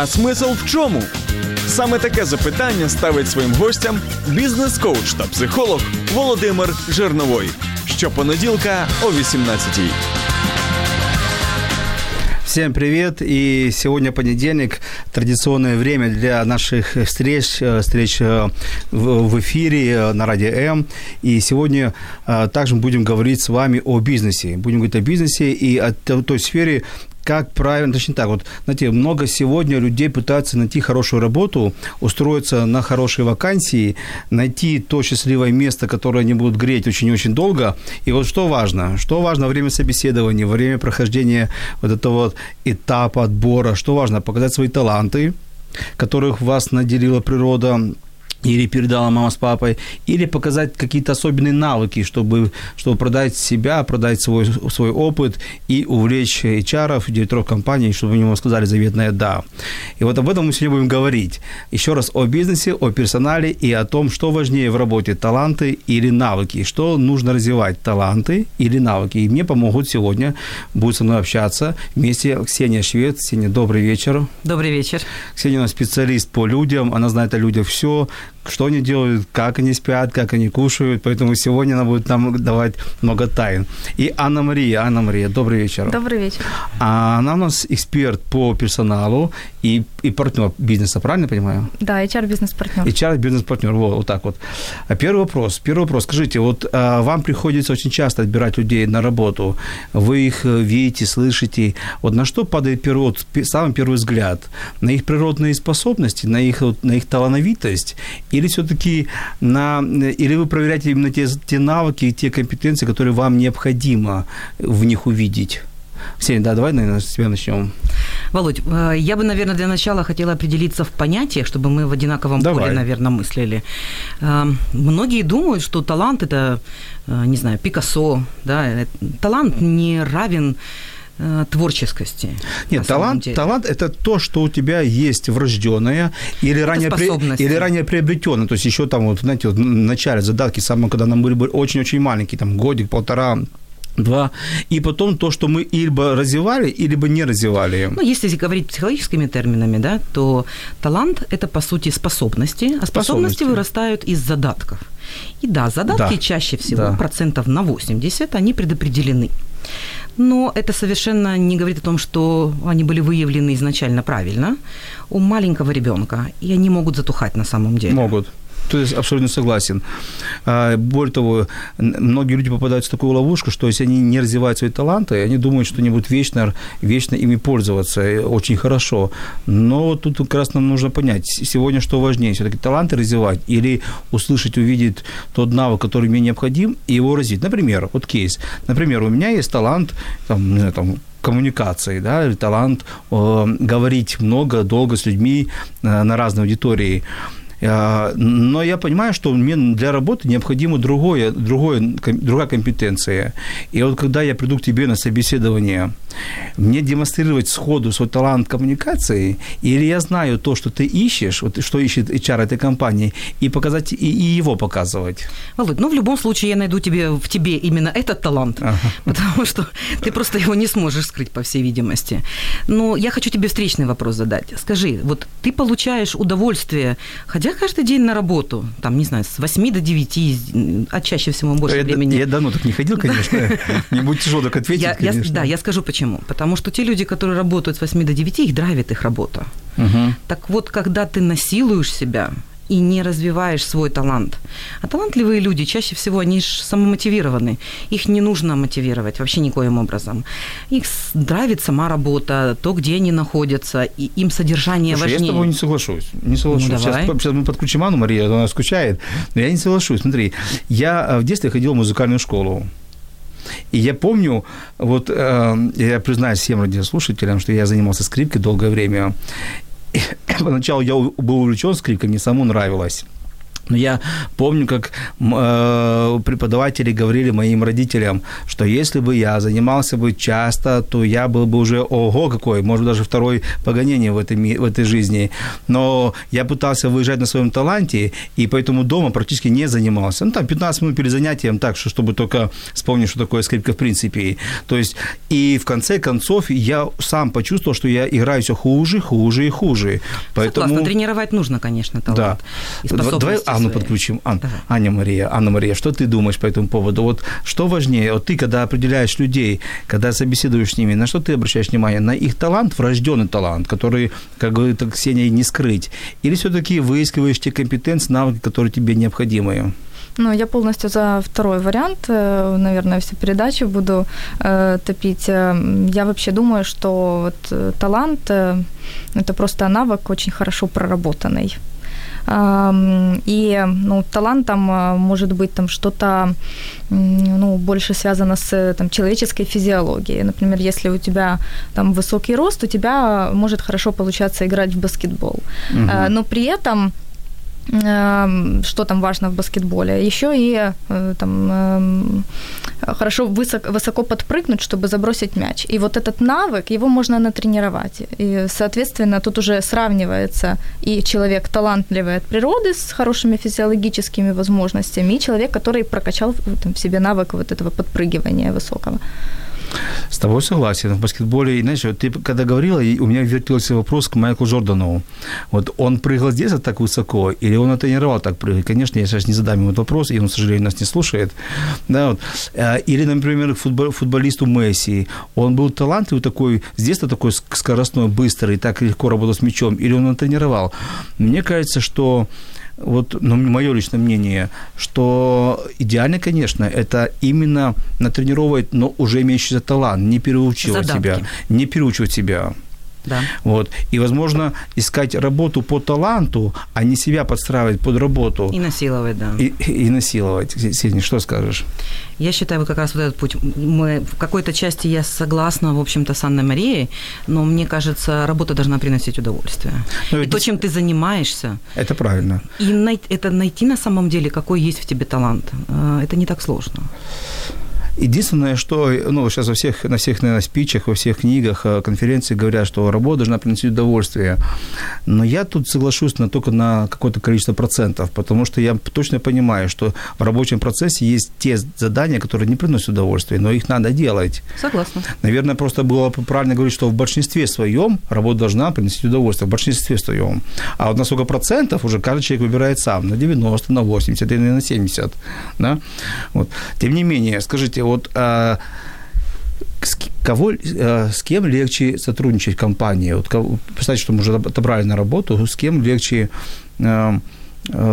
А смисл в чому? Саме таке запитання ставить своїм гостям бізнес-коуч та психолог Володимир Жирновой. Щопонеділка о 18-й. Всем привет! И сегодня понедельник, традиционное время для наших встреч, э, встреч э, в в эфире э, на Радио М. И сегодня э, также мы будем говорить с вами о бизнесе. Будем говорить о бизнесе и о то- той сфере, как правильно, точнее так, вот, знаете, много сегодня людей пытаются найти хорошую работу, устроиться на хорошие вакансии, найти то счастливое место, которое они будут греть очень-очень долго. И вот что важно? Что важно во время собеседования, во время прохождения вот этого вот этапа отбора? Что важно? Показать свои таланты, которых вас наделила природа, или передала мама с папой, или показать какие-то особенные навыки, чтобы, чтобы продать себя, продать свой, свой опыт и увлечь HR, директоров компании, чтобы они ему сказали заветное «да». И вот об этом мы сегодня будем говорить. Еще раз о бизнесе, о персонале и о том, что важнее в работе – таланты или навыки. Что нужно развивать – таланты или навыки. И мне помогут сегодня, будут со мной общаться вместе Ксения Швед. Ксения, добрый вечер. Добрый вечер. Ксения у нас специалист по людям, она знает о людях все, что они делают, как они спят, как они кушают, поэтому сегодня она будет нам давать много тайн. И Анна Мария, Анна Мария, добрый вечер. Добрый вечер. А она у нас эксперт по персоналу и, и партнер бизнеса, правильно понимаю? Да, HR-бизнес-партнер. HR бизнес-партнер, вот, вот так вот. А Первый вопрос, первый вопрос. Скажите, вот а, вам приходится очень часто отбирать людей на работу, вы их э, видите, слышите. Вот на что падает первый, самый первый взгляд? На их природные способности, на их, на их талановитость? Или все-таки на... Или вы проверяете именно те, те навыки, те компетенции, которые вам необходимо в них увидеть? Ксения, да, давай, наверное, с тебя начнем. Володь, э, я бы, наверное, для начала хотела определиться в понятиях, чтобы мы в одинаковом Давай. поле, наверное, мыслили. Э, Многие думают, что талант – это, э, не знаю, Пикассо. Да? э, Талант не равен э, творческости. на Нет, талант, деле. талант это то, что у тебя есть врожденное или ранее, при- или ранее приобретенное. То есть еще там, вот, знаете, вот в начале задатки, самые, когда нам были бы очень-очень маленькие, там годик, полтора, два, и потом то, что мы либо развивали, либо не развивали. Ну, если говорить психологическими терминами, да, то талант – это, по сути, способности, а способности Способности. вырастают из задатков. И да, задатки Да. чаще всего, Да. процентов на 80, они предопределены. Но это совершенно не говорит о том, что они были выявлены изначально правильно у маленького ребенка, и они могут затухать на самом деле. Могут. То есть абсолютно согласен. А, Более того, многие люди попадают в такую ловушку, что если они не развивают свои таланты, они думают, что они будут вечно, вечно ими пользоваться очень хорошо. Но тут как раз нам нужно понять, сегодня что важнее, все-таки таланты развивать или услышать, увидеть тот навык, который мне необходим, и его развить. Например, вот кейс. Например, у меня есть талант, там, не знаю, там, коммуникации, да, или талант э, говорить много, долго с людьми э, на разной аудитории. А, Но я понимаю, что мне для работы необходимо другое, другое, другая компетенция. И вот когда я приду к тебе на собеседование, мне демонстрировать сходу свой талант коммуникации, или я знаю то, что ты ищешь, вот что ищет HR этой компании, и показать, и, и его показывать. Володь, ну в любом случае я найду тебе, в тебе именно этот талант, Ага. потому что ты просто его не сможешь скрыть, по всей видимости. Но я хочу тебе встречный вопрос задать. Скажи, вот ты получаешь удовольствие, ходя каждый день на работу, там, не знаю, с 8 до 9, а чаще всего больше я, времени. я давно так не ходил, конечно. Мне будет тяжело так ответить, Я- я- конечно. да, я скажу почему. Потому что те люди, которые работают с 8 до 9, их драйвит их работа. Так вот, когда ты насилуешь себя и не развиваешь свой талант. А талантливые люди чаще всего, они же самомотивированы. Их не нужно мотивировать вообще никоим образом. Их нравит сама работа, то, где они находятся, и им содержание Слушай, важнее. я с тобой не соглашусь. Не соглашусь. Ну, сейчас, сейчас мы подключим Анну, Мария, она скучает. Но я не соглашусь. Смотри, я э, в детстве ходил в музыкальную школу. И я помню, вот э, я признаюсь всем радиослушателям, что я занимался скрипкой долгое время. Поначалу я был увлечен скрипкой, мне самому нравилось. Но я помню, как э, преподаватели говорили моим родителям, что если бы я занимался бы часто, то я был бы уже ого какой, может даже второй погонение в этой, в этой жизни. Но я пытался выезжать на своем таланте, и поэтому дома практически не занимался. Ну, там 15 минут перед занятием, так, что, чтобы только вспомнить, что такое скрипка в принципе. То есть, и в конце концов я сам почувствовал, что я играю все хуже, хуже и хуже. Согласна, тренировать нужно, конечно, талант. Да. И Давай способности Анну подключим. Ан- Давай. Аня Мария, Анна Мария, что ты думаешь по этому поводу? Вот что важнее, вот ты, когда определяешь людей, когда собеседуешь с ними, на что ты обращаешь внимание? На их талант, врожденный талант, который, как говорит Ксения, не скрыть? Или все-таки выискиваешь те компетенции, навыки, которые тебе необходимы? Ну, я полностью за второй вариант. Э, Наверное, всю передачу буду э, топить. Э, Я вообще думаю, что вот э, талант э, это просто навык очень хорошо проработанный. И ну, талантом э, может быть там что-то ну, больше связано с там, человеческой физиологией. Например, если у тебя там высокий рост, у тебя может хорошо получаться играть в баскетбол. Э, Но при этом что там важно в баскетболе? Еще и э, там хорошо высоко, высоко подпрыгнуть, чтобы забросить мяч. И вот этот навык, его можно натренировать. И, соответственно, тут уже сравнивается и человек талантливый от природы с хорошими физиологическими возможностями, и человек, который прокачал там, в себе навык вот этого подпрыгивания высокого. С тобой согласен. В баскетболе, и, знаешь, вот ты когда говорила, и у меня вертелся вопрос к Майклу Джордану. Вот он прыгал с детства так высоко, или он тренировал так прыгать? Конечно, я сейчас не задам ему этот вопрос, и он, к сожалению, нас не слушает. Да, вот. Э, Или, например, футбол, футболисту Месси. Он был талантливый такой, с детства такой ск- скоростной, быстрый, так легко работал с мячом, или он тренировал? Мне кажется, что вот, ну, мое личное мнение, что идеально, конечно, это именно натренировать, но уже имеющийся талант, не переучивать Задатки. себя, не переучивать себя. Да. Вот. И, возможно, искать работу по таланту, а не себя подстраивать под работу И насиловать, да. и, и насиловать. Сеня, что скажешь? Я считаю, как раз вот этот путь. Мы в какой-то части я согласна, в общем-то, с Анной Марией, но мне кажется, работа должна приносить удовольствие. Но и ведь то, чем ты занимаешься, Это правильно. и най- это найти на самом деле, какой есть в тебе талант, э, это не так сложно. Единственное, что ну, сейчас во всех, на всех наверное, спичах, во всех книгах, э, конференциях говорят, что работа должна приносить удовольствие. Но я тут соглашусь на, только на какое-то количество процентов, потому что я точно понимаю, что в рабочем процессе есть те задания, которые не приносят удовольствия, но их надо делать. Согласна. Наверное, просто было бы правильно говорить, что в большинстве своем работа должна приносить удовольствие, в большинстве своем. А вот на сколько процентов уже каждый человек выбирает сам, на 90, на 80 или на 70. Да? Вот. Тем не менее, скажите, вот а, с кого, а, с кем легче сотрудничать в компании? Вот, представьте, что мы уже отобрали на работу, с кем легче а,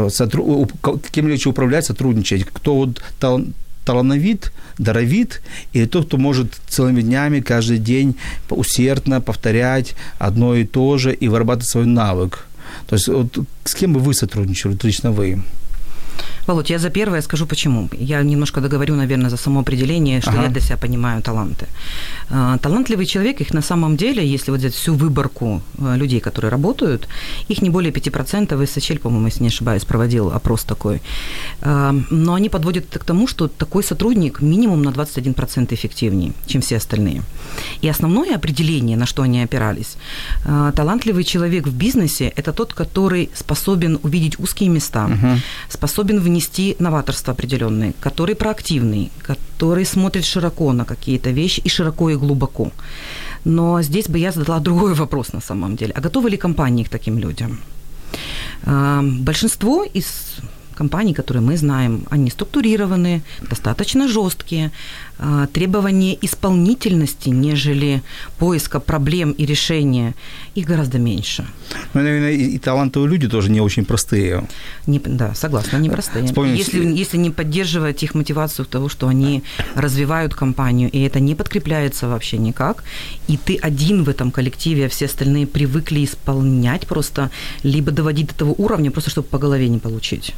сотру- кем легче управлять, сотрудничать? Кто вот тал- талановит, даровит, или тот, кто может целыми днями, каждый день усердно повторять одно и то же и вырабатывать свой навык. То есть вот с кем бы вы сотрудничали, лично вы? Володь, я за первое скажу почему. Я немножко договорю, наверное, за само определение, что Ага. я для себя понимаю таланты. А, Талантливый человек, их на самом деле, если вот взять всю выборку а, людей, которые работают, их не более 5%, и Сачель, по-моему, если не ошибаюсь, проводил опрос такой. А, Но они подводят к тому, что такой сотрудник минимум на 21% эффективнее, чем все остальные. И основное определение, на что они опирались, а, талантливый человек в бизнесе – это тот, который способен увидеть узкие места, способен внести новаторство определенное, который проактивный, который смотрит широко на какие-то вещи и широко и глубоко. Но здесь бы я задала другой вопрос на самом деле. А готовы ли компании к таким людям? А, Большинство из компаний, которые мы знаем, они структурированы, достаточно жесткие, а, требования исполнительности, нежели поиска проблем и решения, их гораздо меньше. Ну, наверное, и, и талантливые люди тоже не очень простые. Не, да, согласна, они простые. Вспомните- Если, если не поддерживать их мотивацию того, что они развивают компанию, и это не подкрепляется вообще никак, и ты один в этом коллективе, а все остальные привыкли исполнять просто, либо доводить до того уровня, просто чтобы по голове не получить.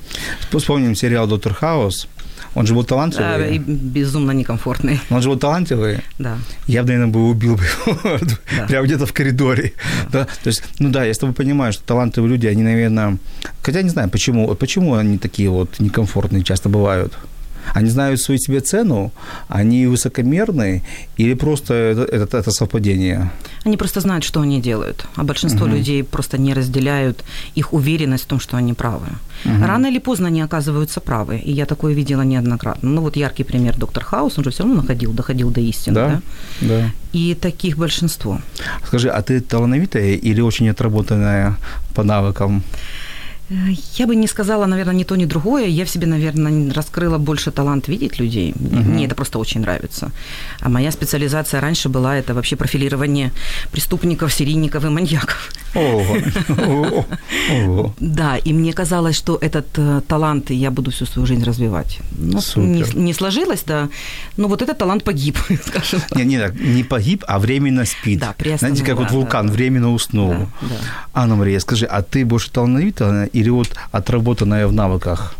Вспомним сериал «Доктор Хаус». Он же был Да, талантливый. и безумно некомфортный. Он же был талантливый. Да. Я бы, наверное, бы убил бы его Да. прямо где-то в коридоре. Да. То есть, ну да, я с тобой понимаю, что талантливые люди, они, наверное... Хотя не знаю, почему, почему они такие вот некомфортные часто бывают. Они знают свою себе цену, они высокомерные, или просто это, это, это совпадение? Они просто знают, что они делают, а большинство людей просто не разделяют их уверенность в том, что они правы. Рано или поздно они оказываются правы, и я такое видела неоднократно. Ну вот яркий пример доктор Хаус, он же все равно находил, доходил до истины, да? Да, да. И таких большинство. Скажи, а ты талановитая или очень отработанная по навыкам? Э, Я бы не сказала, наверное, ни то, ни другое. Я в себе, наверное, раскрыла больше талант видеть людей. Мне это просто очень нравится. А моя специализация раньше была это вообще профилирование преступников, серийников и маньяков. Ого. Да, и мне казалось, что этот э, талант я буду всю свою жизнь развивать. Ну, не, не сложилось, да. Но вот этот талант погиб, скажем так. Не, не так, не погиб, а временно спит. Да, Знаете, как вот вулкан да. временно уснул. Да, да. Анна Мария, скажи, а ты больше талановитая или вот отработанная в навыках?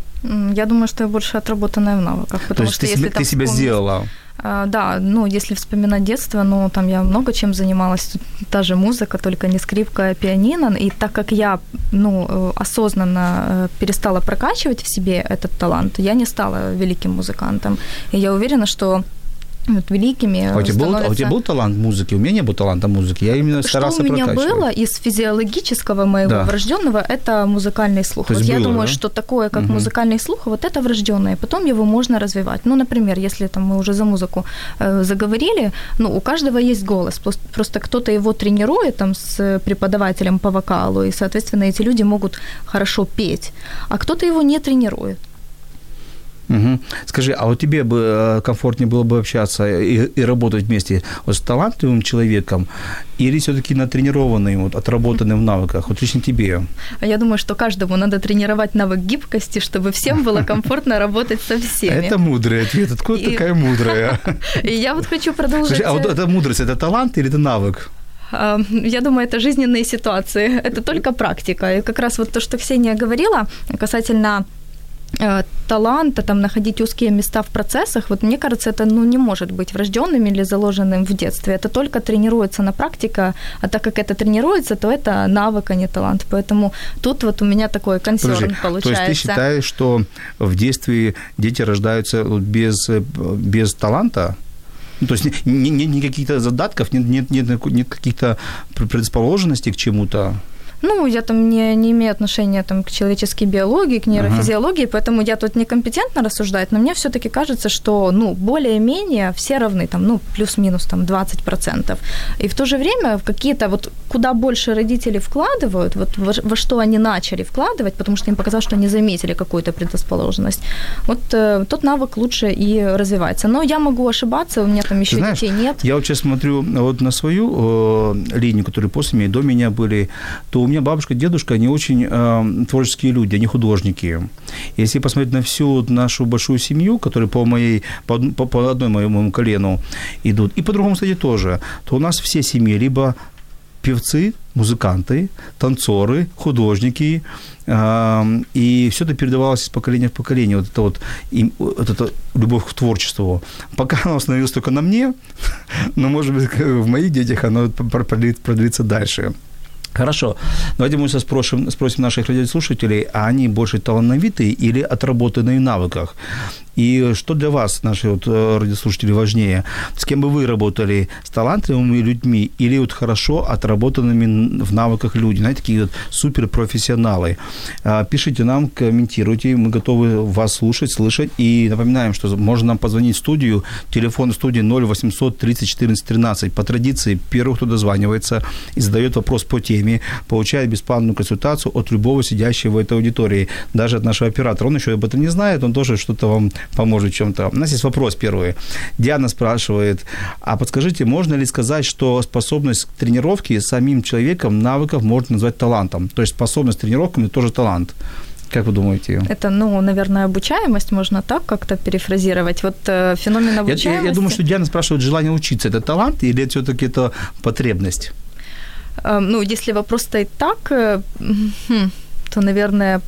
Я думаю, что я больше отработанная в навыках. То Потому есть что ты, если там ты себя вспомнить- сделала. А, Да, ну, если вспоминать детство, ну, там я много чем занималась. Та же музыка, только не скрипка, а пианино. И так как я, ну, э, осознанно э, перестала прокачивать в себе этот талант, я не стала великим музыкантом. И я уверена, что вот великими А у, тебя был, а у тебя был талант музыки? У меня не было таланта музыки. Я именно что старался у меня было из физиологического моего Да. врожденного, это музыкальный слух. То вот я было, думаю, да? что такое, как Мгм. музыкальный слух, вот это врожденное. Потом его можно развивать. Ну, например, если там мы уже за музыку э, заговорили, ну, у каждого есть голос. Прос- Просто кто-то его тренирует там с преподавателем по вокалу, и, соответственно, эти люди могут хорошо петь, а кто-то его не тренирует. Мгм. Скажи, а вот тебе бы э, комфортнее было бы общаться и, и работать вместе вот с талантливым человеком или все-таки натренированным, вот, отработанным в навыках? Вот лично тебе. А я думаю, что каждому надо тренировать навык гибкости, чтобы всем было комфортно работать со всеми. Это мудрый ответ. Откуда И- такая мудрая? И я вот хочу продолжить. Скажи, а вот э, это мудрость, это талант или это навык? А, Я думаю, это жизненные ситуации, это только практика. И как раз вот то, что Ксения говорила касательно таланта, там, находить узкие места в процессах, вот мне кажется, это ну, не может быть врожденным или заложенным в детстве. Это только тренируется на практика, а так как это тренируется, то это навык, а не талант. Поэтому тут вот у меня такой консерн Подожди, получается. То есть ты считаешь, что в детстве дети рождаются без, э, без таланта? Ну, то есть нет не, не, не каких-то задатков, нет, нет, нет, нет каких-то предрасположенностей к чему-то? Ну, я там не, не имею отношения там, к человеческой биологии, к нейрофизиологии, поэтому я тут некомпетентно рассуждать, но мне все таки кажется, что, ну, более-менее все равны, там, ну, плюс-минус, там, 20%. И в то же время какие-то, вот, куда больше родители вкладывают, вот, во, во что они начали вкладывать, потому что им показалось, что они заметили какую-то предрасположенность, вот э, тот навык лучше и развивается. Но я могу ошибаться, у меня там еще знаешь, детей нет. Я вот сейчас смотрю вот на свою э, линию, которые после меня и до меня были, то у меня бабушка, дедушка, они очень э, творческие люди, они художники. Если посмотреть на всю нашу большую семью, которая по моей, по, по, одной моему колену идут, и по другому, кстати, тоже, то у нас все семьи либо певцы, музыканты, танцоры, художники, э, и все это передавалось из поколения в поколение. Вот это вот, им, вот эта любовь к творчеству. Пока оно остановилось только на мне, но, может быть, в моих детях оно пр- продлит- продлится дальше. Хорошо. Давайте мы сейчас спросим, спросим наших радиослушателей, а они больше талановитые или отработанные в навыках? И что для вас, наши вот э, радиослушатели, важнее? С кем бы вы работали? С талантливыми людьми или вот хорошо отработанными в навыках люди? Знаете, такие вот суперпрофессионалы. А, Пишите нам, комментируйте, мы готовы вас слушать, слышать. И напоминаем, что можно нам позвонить в студию. Телефон студии 0800 30 14 13. По традиции, первый, кто дозванивается и задает вопрос по теме, теме получает бесплатную консультацию от любого сидящего в этой аудитории, даже от нашего оператора. Он еще об этом не знает, он тоже что-то вам поможет в чем-то. У нас есть вопрос первый. Диана спрашивает, а подскажите, можно ли сказать, что способность к тренировке самим человеком навыков можно назвать талантом? То есть способность к тренировкам – это тоже талант. Как вы думаете? Это, ну, наверное, обучаемость, можно так как-то перефразировать. Вот э, феномен обучаемости... Я, я, я думаю, что Диана спрашивает, желание учиться – это талант или это все-таки это потребность? Э, ну, если вопрос стоит так, э, хм, то, наверное,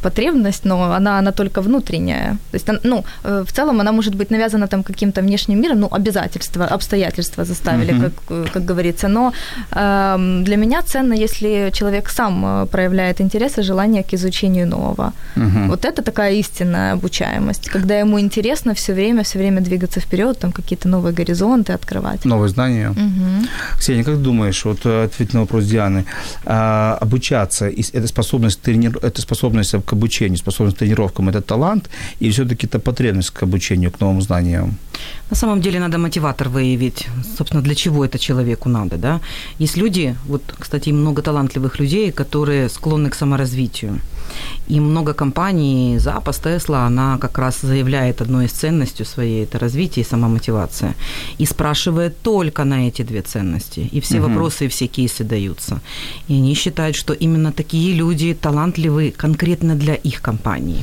потребность, но она, она только внутренняя. То есть, ну, э, в целом она может быть навязана там каким-то внешним миром, ну, обязательства, обстоятельства заставили, uh-huh. как, как говорится. Но э, для меня ценно, если человек сам э, проявляет интерес и желание к изучению нового. Uh-huh. Вот это такая истинная обучаемость, когда ему интересно все время, все время двигаться вперед, там какие-то новые горизонты открывать. Новые знания. Uh-huh. Ксения, как думаешь, вот э, ответь на вопрос Дианы, а, обучаться, это способность, тренир, это способность к обучению, способность к тренировкам – это талант или все-таки это потребность к обучению, к новым знаниям? На самом деле надо мотиватор выявить, собственно, для чего это человеку надо, да. Есть люди, вот, кстати, много талантливых людей, которые склонны к саморазвитию. И много компаний, Запас, Тесла, она как раз заявляет одной из ценностей своей – это развитие и самомотивация. И спрашивает только на эти две ценности. И все угу. вопросы, и все кейсы даются. И они считают, что именно такие люди талантливы конкретно для их компании.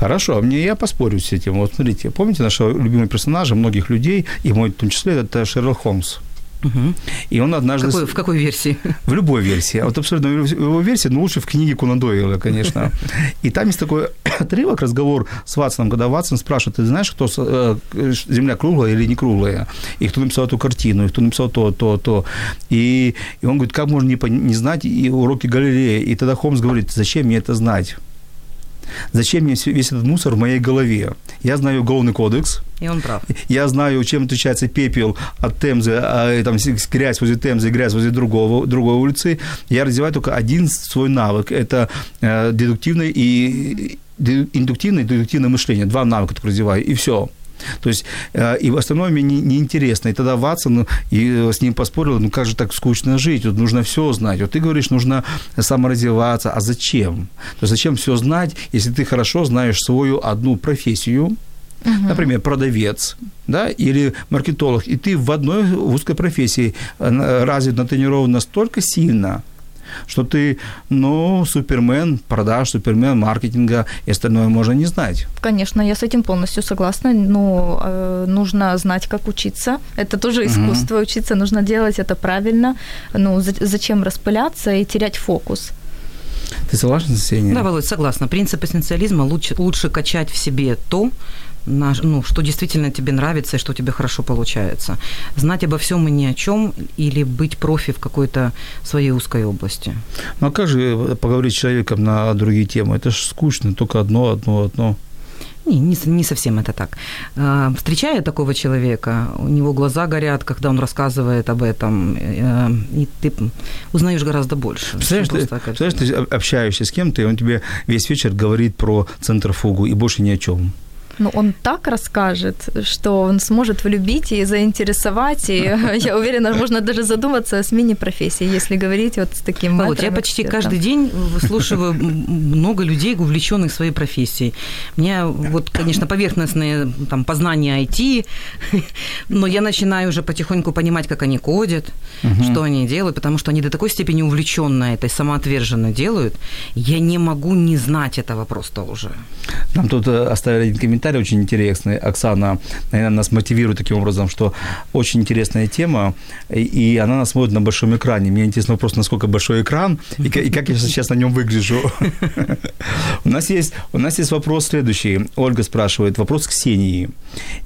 Хорошо, а мне я поспорю с этим. Вот смотрите, помните нашего любимого персонажа, многих людей, и мой в том числе, это Шерлок Холмс. Угу. И он однажды... Какой, в какой версии? В любой версии. Вот абсолютно в его версии, но лучше в книге Дойла, конечно. И там есть такой отрывок, разговор с Ватсоном, когда Ватсон спрашивает, ты знаешь, кто э, Земля круглая или не круглая? И кто написал эту картину, и кто написал то, то, то. И, и он говорит, как можно не, не знать и уроки Галилея? И тогда Холмс говорит, зачем мне это знать? Зачем мне весь этот мусор в моей голове? Я знаю уголовный кодекс. И он прав. Я знаю, чем отличается пепел от Темзы, а, там, грязь возле Темзы, грязь возле другого, другой улицы. Я развиваю только один свой навык. Это э, дедуктивное и индуктивное и дедуктивное мышление. Два навыка только развиваю, и все. То есть, э, и мне неинтересно. Не и тогда Ватсон ну, и э, с ним поспорил, ну как же так скучно жить, вот нужно все знать. Вот ты говоришь, нужно саморазвиваться, а зачем? То есть, зачем все знать, если ты хорошо знаешь свою одну профессию, uh например, продавец, да, или маркетолог, и ты в одной узкой профессии э, развит, натренирован настолько сильно, что ты, ну, супермен продаж, супермен маркетинга и остальное можно не знать. Конечно, я с этим полностью согласна. Но э, нужно знать, как учиться. Это тоже искусство угу. учиться. Нужно делать это правильно. Ну, зачем распыляться и терять фокус? Ты согласна с Ксенией? Да, Володь, согласна. Принцип эссенциализма лучше, лучше качать в себе то, на, ну, что действительно тебе нравится и что тебе хорошо получается. Знать обо всем и ни о чем или быть профи в какой-то своей узкой области. Ну а как же поговорить с человеком на другие темы? Это же скучно, только одно, одно, одно. Не, не, не совсем это так. А, встречая такого человека, у него глаза горят, когда он рассказывает об этом, э, и ты узнаешь гораздо больше. Представляешь, ты, представляешь, ты общаешься с кем-то, и он тебе весь вечер говорит про центрофугу и больше ни о чем ну, он так расскажет, что он сможет влюбить и заинтересовать, и я уверена, можно даже задуматься о смене профессии, если говорить вот с таким Вот, я почти каждый день выслушиваю много людей, увлеченных своей профессией. У меня вот, конечно, поверхностные там, познания IT, но я начинаю уже потихоньку понимать, как они кодят, угу. что они делают, потому что они до такой степени увлеченно это и самоотверженно делают, я не могу не знать этого просто уже. Нам тут э, оставили один комментарий, комментарий очень интересный. Оксана, наверное, нас мотивирует таким образом, что очень интересная тема, и она нас смотрит на большом экране. Мне интересно вопрос, насколько большой экран, и, и как я сейчас на нем выгляжу. У нас есть, у нас есть вопрос следующий. Ольга спрашивает, вопрос Ксении.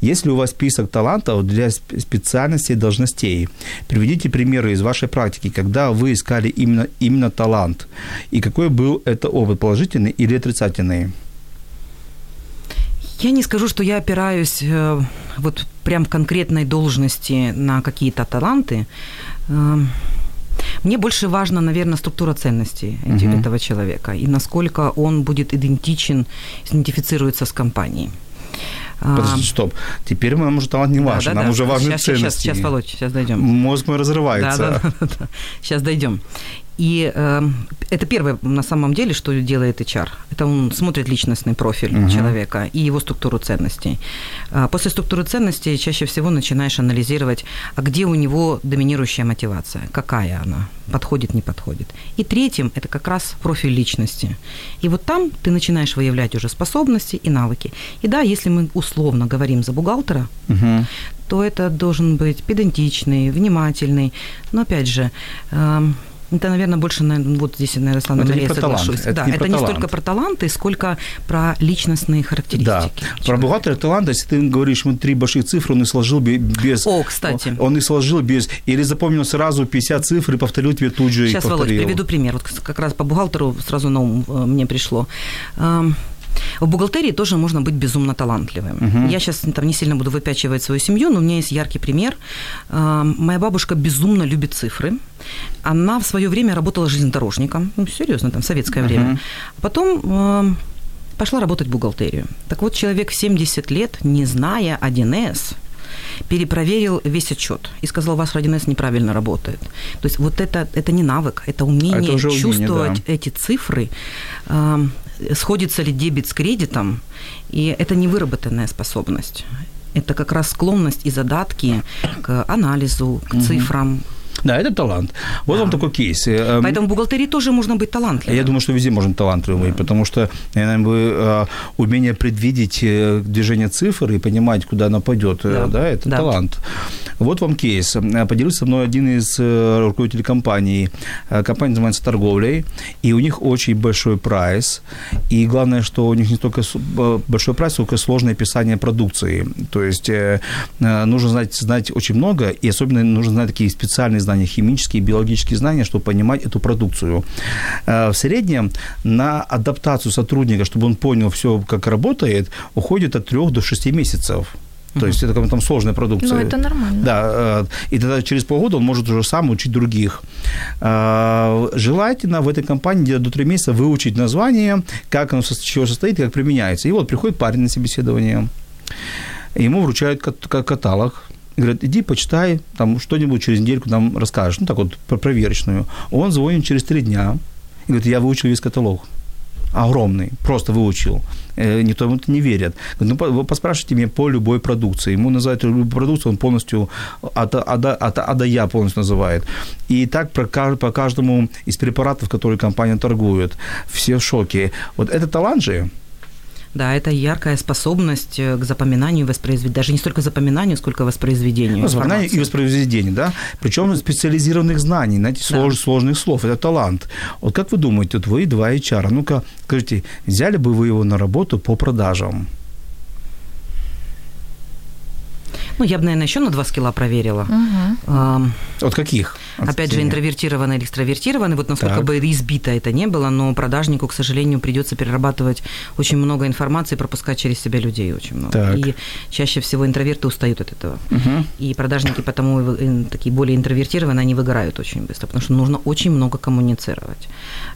Есть ли у вас список талантов для специальностей и должностей? Приведите примеры из вашей практики, когда вы искали именно, именно талант, и какой был это опыт, положительный или отрицательный? Я не скажу, что я опираюсь э, вот прям в конкретной должности на какие-то таланты. Э, мне больше важна, наверное, структура ценностей uh-huh. этого человека и насколько он будет идентичен, идентифицируется с компанией. А, Подожди, стоп. Теперь нам уже талант не важен, нам уже важны сейчас, ценности. Сейчас, сейчас, Володь, сейчас дойдем. Мозг мой разрывается. Да, да, да, да. Сейчас дойдем. И э, это первое на самом деле, что делает HR. Это он смотрит личностный профиль Мгм. человека и его структуру ценностей. А После структуры ценностей чаще всего начинаешь анализировать, а где у него доминирующая мотивация, какая она, подходит, не подходит. И третьим – это как раз профиль личности. И вот там ты начинаешь выявлять уже способности и навыки. И да, если мы условно говорим за бухгалтера, Мгм. то это должен быть педантичный, внимательный. Но опять же, эм, это, наверное, больше, наверное, вот здесь, наверное, с про талант, соглашусь. это да, не это про не столько про таланты, сколько про личностные Да, характеристики. про человека. бухгалтера таланта, если ты говоришь, мы три больших цифры, он и сложил бе- без... О, кстати. Он и сложил без... Или запомнил сразу 50 цифр и повторил тебе тут же Сейчас, Володь, приведу пример. Вот как раз по бухгалтеру сразу на ум э, мне пришло. В бухгалтерии тоже можно быть безумно талантливым. Мгм. Я сейчас там не сильно буду выпячивать свою семью, но у меня есть яркий пример. Эм, Моя бабушка безумно любит цифры. Она в свое время работала железнодорожником. Ну, серьезно, там, в советское Мгм. время. Потом эм, пошла работать в бухгалтерию. Так вот, человек в 70 лет, не зная 1С, перепроверил весь отчет и сказал, ваш 1С неправильно работает. То есть вот это, это не навык, это умение Это уже умение, чувствовать эти цифры, сходится ли дебет с кредитом, и это не выработанная способность. Это как раз склонность и задатки к анализу, к цифрам. Да, это талант. Вот Да. вам такой кейс. Э, эм, Поэтому в бухгалтерии тоже можно быть талантливым. Я думаю, что везде можно талантливый, потому что наверное, вы, э, умение предвидеть э, движение цифр и понимать, куда оно пойдет, Да. да, это Да. талант. Вот вам кейс. Поделился со мной один из руководителей компании. Компания занимается торговлей, и у них очень большой прайс. И главное, что у них не только большой прайс, сколько сложное описание продукции. То есть нужно знать, знать очень много, и особенно нужно знать такие специальные знания, химические, биологические знания, чтобы понимать эту продукцию. Э, В среднем на адаптацию сотрудника, чтобы он понял все, как работает, уходит от 3 до 6 месяцев. То есть это там сложная продукция. Ну, это нормально. Да, э, и тогда через полгода он может уже сам учить других. Э, Желательно в этой компании где-то до 3 месяца выучить название, как оно, с чего состоит и как применяется. И вот приходит парень на собеседование, ему вручают кат- ка- каталог, и говорят, иди почитай, там что-нибудь через недельку нам расскажешь, ну так вот, про проверочную. Он звонит через три дня и говорит, я выучил весь каталог. Огромный, просто выучил. Э, Никто ему не верит. Говорит, ну, вы поспрашивайте меня по любой продукции. Ему называют любую продукцию, он полностью от, от, от, от А до Я полностью называет. И так про, по каждому из препаратов, которые компания торгует. Все в шоке. Вот это талант же. Да, это яркая способность э, к запоминанию и воспроизведению. Даже не столько запоминанию, сколько воспроизведению. Ну, знание и информации. воспроизведение, да? Причем специализированных знаний, знаете, Да. слож- сложных слов. Это талант. Вот как вы думаете, вот вы два HR, ну-ка, скажите, взяли бы вы его на работу по продажам? Ну, я бы, наверное, еще на два скилла проверила. Ам, От каких? От Опять же, интровертированный или экстравертированный, вот насколько Так. бы избито это не было, но продажнику, к сожалению, придется перерабатывать очень много информации, пропускать через себя людей очень много. Так. И чаще всего интроверты устают от этого. Мгм. И продажники потому и такие более интровертированные, они выгорают очень быстро, потому что нужно очень много коммуницировать.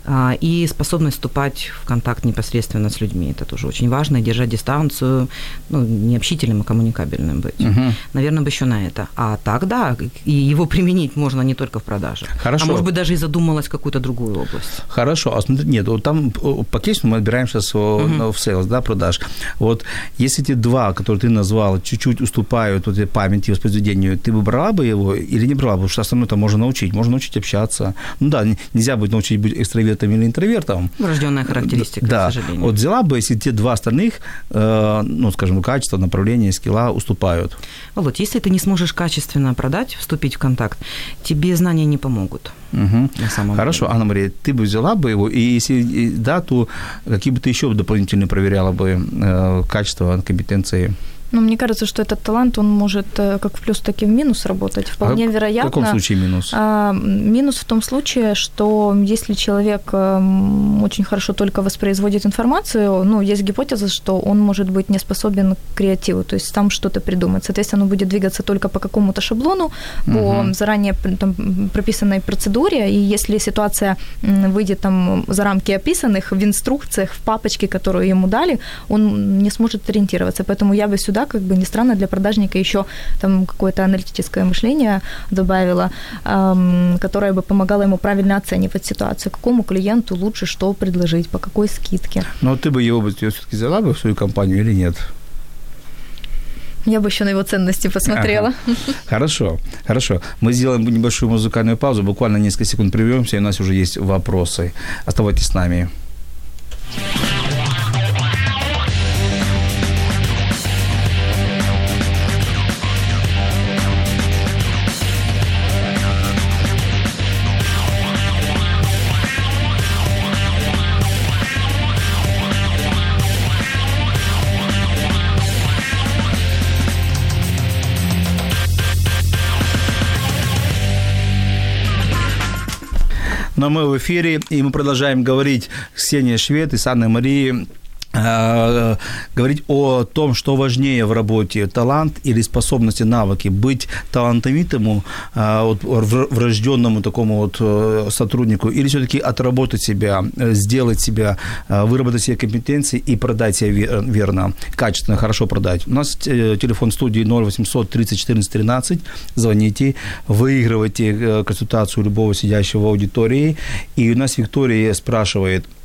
А, И способность вступать в контакт непосредственно с людьми, это тоже очень важно, и держать дистанцию, ну, не общительным, а коммуникабельным быть. Мгм. Наверное, бы еще на это. А так, да, и его применить можно не только в продажах. Хорошо. А может быть, даже и задумалась в какую-то другую область. Хорошо, а смотри, нет, вот там о, по кейсу мы отбираем сейчас Мгм. на- в sales, да, продаж. Вот если эти два, которые ты назвал, чуть-чуть уступают вот этой памяти, воспроизведению, ты бы брала бы его или не брала? Потому что остальное-то можно научить, можно научить общаться. Ну да, нельзя будет научить быть экстравертом или интровертом. Врожденная характеристика, да. к сожалению. Вот взяла бы, если те два остальных, э, ну, скажем, качества, направления, скилла уступают. Володь, если ты не сможешь качественно продать, вступить в контакт, тебе знания не помогут. Мгм. На самом Хорошо, деле. Анна-Мария, ты бы взяла бы его, и если да, то какие бы ты еще дополнительно проверяла бы э, качество, компетенции? Ну, мне кажется, что этот талант, он может э, как в плюс, так и в минус работать. Вполне А в вероятно. каком случае минус? А, минус в том случае, что если человек эм, очень хорошо только воспроизводит информацию, ну, есть гипотеза, что он может быть не способен к креативу, то есть там что-то придумать. Соответственно, он будет двигаться только по какому-то шаблону, по Мгм. заранее там, прописанной процедуре, и если ситуация выйдет там за рамки описанных в инструкциях, в папочке, которую ему дали, он не сможет ориентироваться. Поэтому я бы сюда туда, как бы ни странно, для продажника еще там какое-то аналитическое мышление добавила, эм, которое бы помогало ему правильно оценивать ситуацию, какому клиенту лучше что предложить, по какой скидке. Но ты бы его все-таки взяла бы в свою компанию или нет? Я бы еще на его ценности посмотрела. Ага. Хорошо, хорошо. Мы сделаем небольшую музыкальную паузу, буквально несколько секунд прервемся, и у нас уже есть вопросы. Оставайтесь с нами. Мы в эфире, и мы продолжаем говорить с Ксенией Швед и с Анной Марией говорить о том, что важнее в работе, талант или способности, навыки, быть талантовитому, э, вот, врожденному такому вот э, сотруднику, или все-таки отработать себя, сделать себя, выработать себе компетенции и продать себя верно, качественно, хорошо продать. У нас телефон студии 0800 30 14 13, звоните, выигрывайте консультацию любого сидящего в аудитории, и у нас Виктория спрашивает –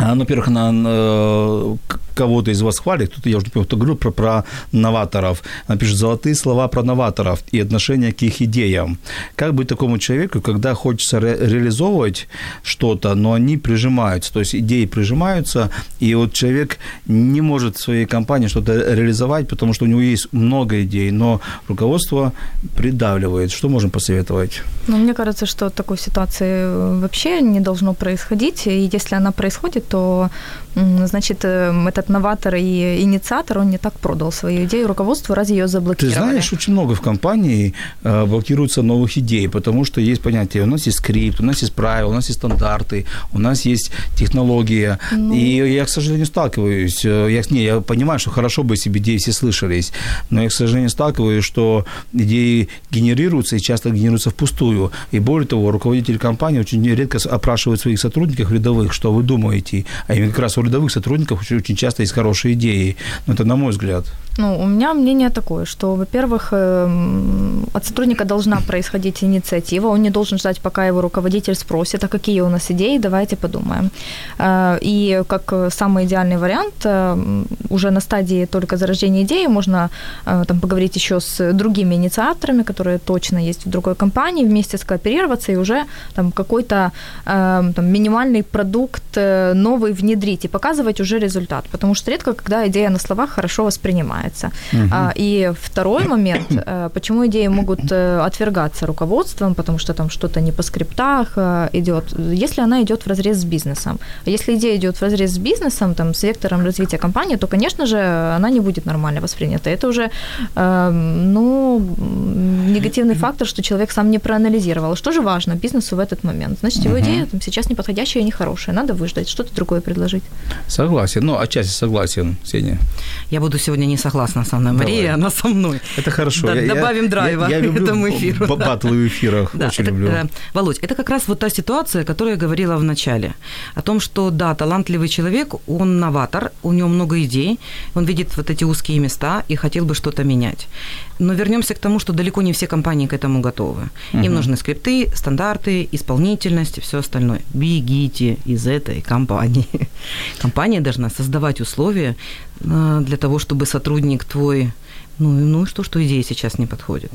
ну, во-первых, она э, кого-то из вас хвалит, тут я уже не помню, кто говорил про, про новаторов. Она пишет «золотые слова про новаторов и отношение к их идеям». Как быть такому человеку, когда хочется ре- реализовывать что-то, но они прижимаются, то есть идеи прижимаются, и вот человек не может в своей компании что-то реализовать, потому что у него есть много идей, но руководство придавливает. Что можем посоветовать? Ну, мне кажется, что такой ситуации вообще не должно происходить, и если она происходит, то значит, э, этот новатор и инициатор, он не так продал свою идею руководству, раз ее заблокировали. Ты знаешь, очень много в компании э, блокируется новых идей, потому что есть понятие, у нас есть скрипт, у нас есть правила, у нас есть стандарты, у нас есть технология. Ну... И я, к сожалению, сталкиваюсь. Э, я, не, я понимаю, что хорошо бы, если бы идеи все слышались, но я, к сожалению, сталкиваюсь, что идеи генерируются и часто генерируются впустую. И более того, руководитель компании очень редко опрашивает своих сотрудников рядовых, что вы думаете. А именно как раз у рядовых сотрудников очень, очень часто есть хорошие идеи. Но это на мой взгляд. Ну, у меня мнение такое, что, во-первых, эм, от сотрудника должна происходить инициатива, он не должен ждать, пока его руководитель спросит, а какие у нас идеи, давайте подумаем. Э, и как самый идеальный вариант, э, уже на стадии только зарождения идеи можно э, там, поговорить еще с другими инициаторами, которые точно есть в другой компании, вместе скооперироваться и уже там какой-то там, минимальный продукт новый внедрить и показывать уже результат. Потому что редко, когда идея на словах хорошо воспринимается принимается. Угу. И второй момент, э, почему идеи могут э, отвергаться руководством, потому что там что-то не по скриптах э, идет, если она идет в разрез с бизнесом. Если идея идет в разрез с бизнесом, там, с вектором развития компании, то, конечно же, она не будет нормально воспринята. Это уже, ну, негативный фактор, что человек сам не проанализировал. Что же важно бизнесу в этот момент? Значит, его идея там, сейчас неподходящая и нехорошая. Надо выждать, что-то другое предложить. Согласен. Ну, отчасти согласен, Сеня. Я буду сегодня не согласна со мной. Мария, Давай. она со мной. Это хорошо. Да, я, добавим драйва я, я люблю этому эфиру. Б- да. в эфирах. Да, Очень это, люблю. Э, Володь, это как раз вот та ситуация, которую я говорила в начале. О том, что, да, талантливый человек, он новатор, у него много идей, он видит вот эти узкие места и хотел бы что-то менять. Но вернемся к тому, что далеко не все компании к этому готовы. Им угу. нужны скрипты, стандарты, исполнительность и все остальное. Бегите из этой компании. Компания должна создавать условия э, для того, чтобы сотрудник твой, ну, ну что, что идея сейчас не подходит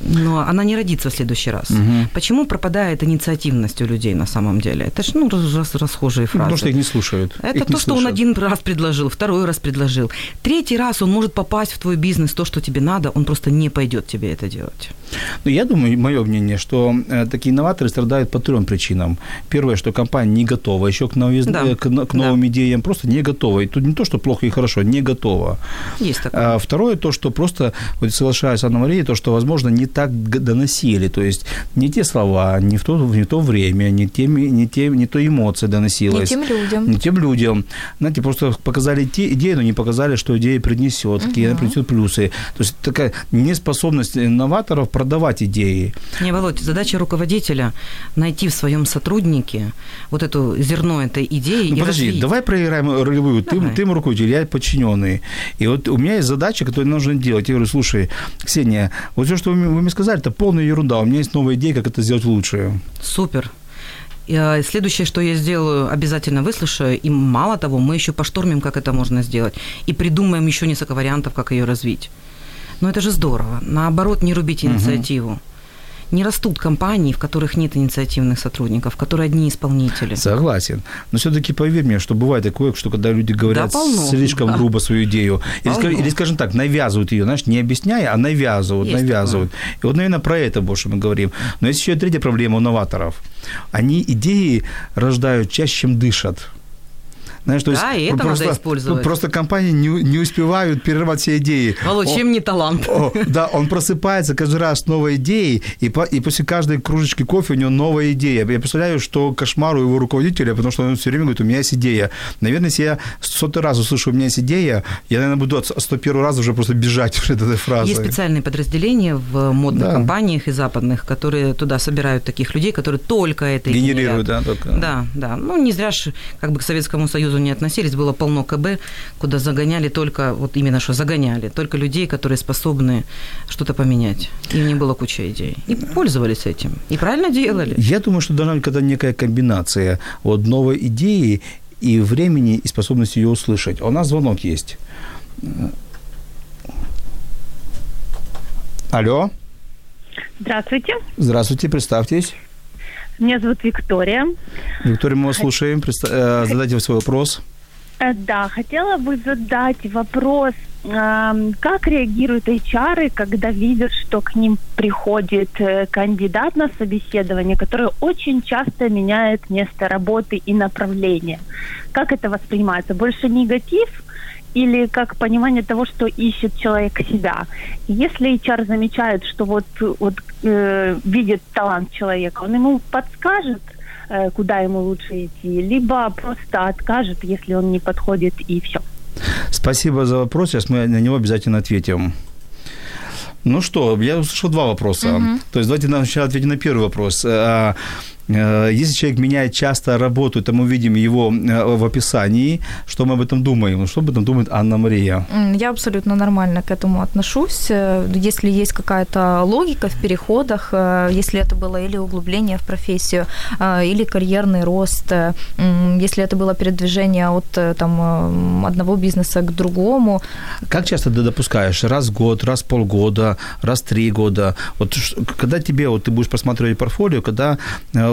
но она не родится в следующий раз. Угу. Почему пропадает инициативность у людей на самом деле? Это же ну, рас, расхожие фразы. Потому что их не слушают. Это их то, что слушают. он один раз предложил, второй раз предложил. Третий раз он может попасть в твой бизнес, то, что тебе надо, он просто не пойдет тебе это делать. Ну, я думаю, мое мнение, что э, такие инноваторы страдают по трем причинам. Первое, что компания не готова еще к, новиз... да. к, к новым да. идеям, просто не готова. И тут не то, что плохо и хорошо, не готова. Есть такое. А, второе, то, что просто, вот соглашаюсь с Анной Марией, то, что, возможно, не не так доносили. То есть не те слова, не в то, не в то время, не, теми, не, те, не то эмоции доносилось. Не тем людям. Не тем людям. Знаете, просто показали те идеи, но не показали, что идея принесет, какие она принесет плюсы. То есть такая неспособность новаторов продавать идеи. Не, Володь, задача руководителя найти в своем сотруднике вот эту зерно этой идеи Ну, и подожди, развить. давай проиграем ролевую. Ты, Давай. ты руководитель, я подчиненный. И вот у меня есть задача, которую нужно делать. Я говорю, слушай, Ксения, вот все, что вы, мне- вы мне сказали, это полная ерунда. У меня есть новая идея, как это сделать лучше. Супер. А, Следующее, что я сделаю, обязательно выслушаю. И мало того, мы еще поштормим, как это можно сделать. И придумаем еще несколько вариантов, как ее развить. Но это же здорово. Наоборот, не рубите инициативу. Не растут компании, в которых нет инициативных сотрудников, которые одни исполнители. Согласен. Но все-таки поверь мне, что бывает такое, что когда люди говорят Да, полно. слишком Да. грубо свою идею, или, Полно. или, скажем так, навязывают ее, знаешь, не объясняя, а навязывают, Есть навязывают. И вот, наверное, про это больше мы говорим. Но есть еще и третья проблема у новаторов. Они идеи рождают чаще, чем дышат. Знаешь, то Да, есть и это просто, надо использовать. Просто компании не, не успевают перерывать все идеи. Володь, чем не талант? о, да, он просыпается каждый раз с новой идеей, и, по- и после каждой кружечки кофе у него новая идея. Я представляю, что кошмар у его руководителя, потому что он все время говорит, у меня есть идея. Наверное, если я сотый раз услышу, у меня есть идея, я, наверное, буду от 101 раз уже просто бежать от этой фразы. Есть специальные подразделения в модных Да. компаниях и западных, которые туда собирают таких людей, которые только это Генерируют, да, только. Да, да. Ну, не зря ж, как бы к Советскому Союзу не относились, было полно КБ, куда загоняли только, вот именно что загоняли, только людей, которые способны что-то поменять. И не было куча идей. И пользовались этим. И правильно делали. Я думаю, что должна быть когда некая комбинация вот новой идеи и времени, и способности ее услышать. А у нас звонок есть. Алло, Здравствуйте. здравствуйте, представьтесь. Меня зовут Виктория. Виктория, мы вас слушаем. Предста- э, Задайте свой вопрос. Э, Да, хотела бы задать вопрос, как реагируют HR, когда видят, что к ним приходит э, кандидат на собеседование, который очень часто меняет место работы и направление? Как это воспринимается? Больше негатив или как понимание того, что ищет человек себя? Если HR замечает, что вот, вот э, видит талант человека, он ему подскажет, э, куда ему лучше идти, либо просто откажет, если он не подходит, и все. Спасибо за вопрос. Сейчас мы на него обязательно ответим. Ну что, я услышал два вопроса. То есть давайте сначала ответим на первый вопрос. Э, Если человек меняет часто работу, то мы видим его э, в описании. Что мы об этом думаем? Что об этом думает Анна Мария? Я абсолютно нормально к этому отношусь. Э, Если есть какая-то логика в переходах, если это было или углубление в профессию, или карьерный рост, если это было передвижение от там, одного бизнеса к другому, Как часто ты допускаешь? Раз в год, раз в полгода, раз в три года? Вот когда тебе, вот ты будешь просматривать портфолио, когда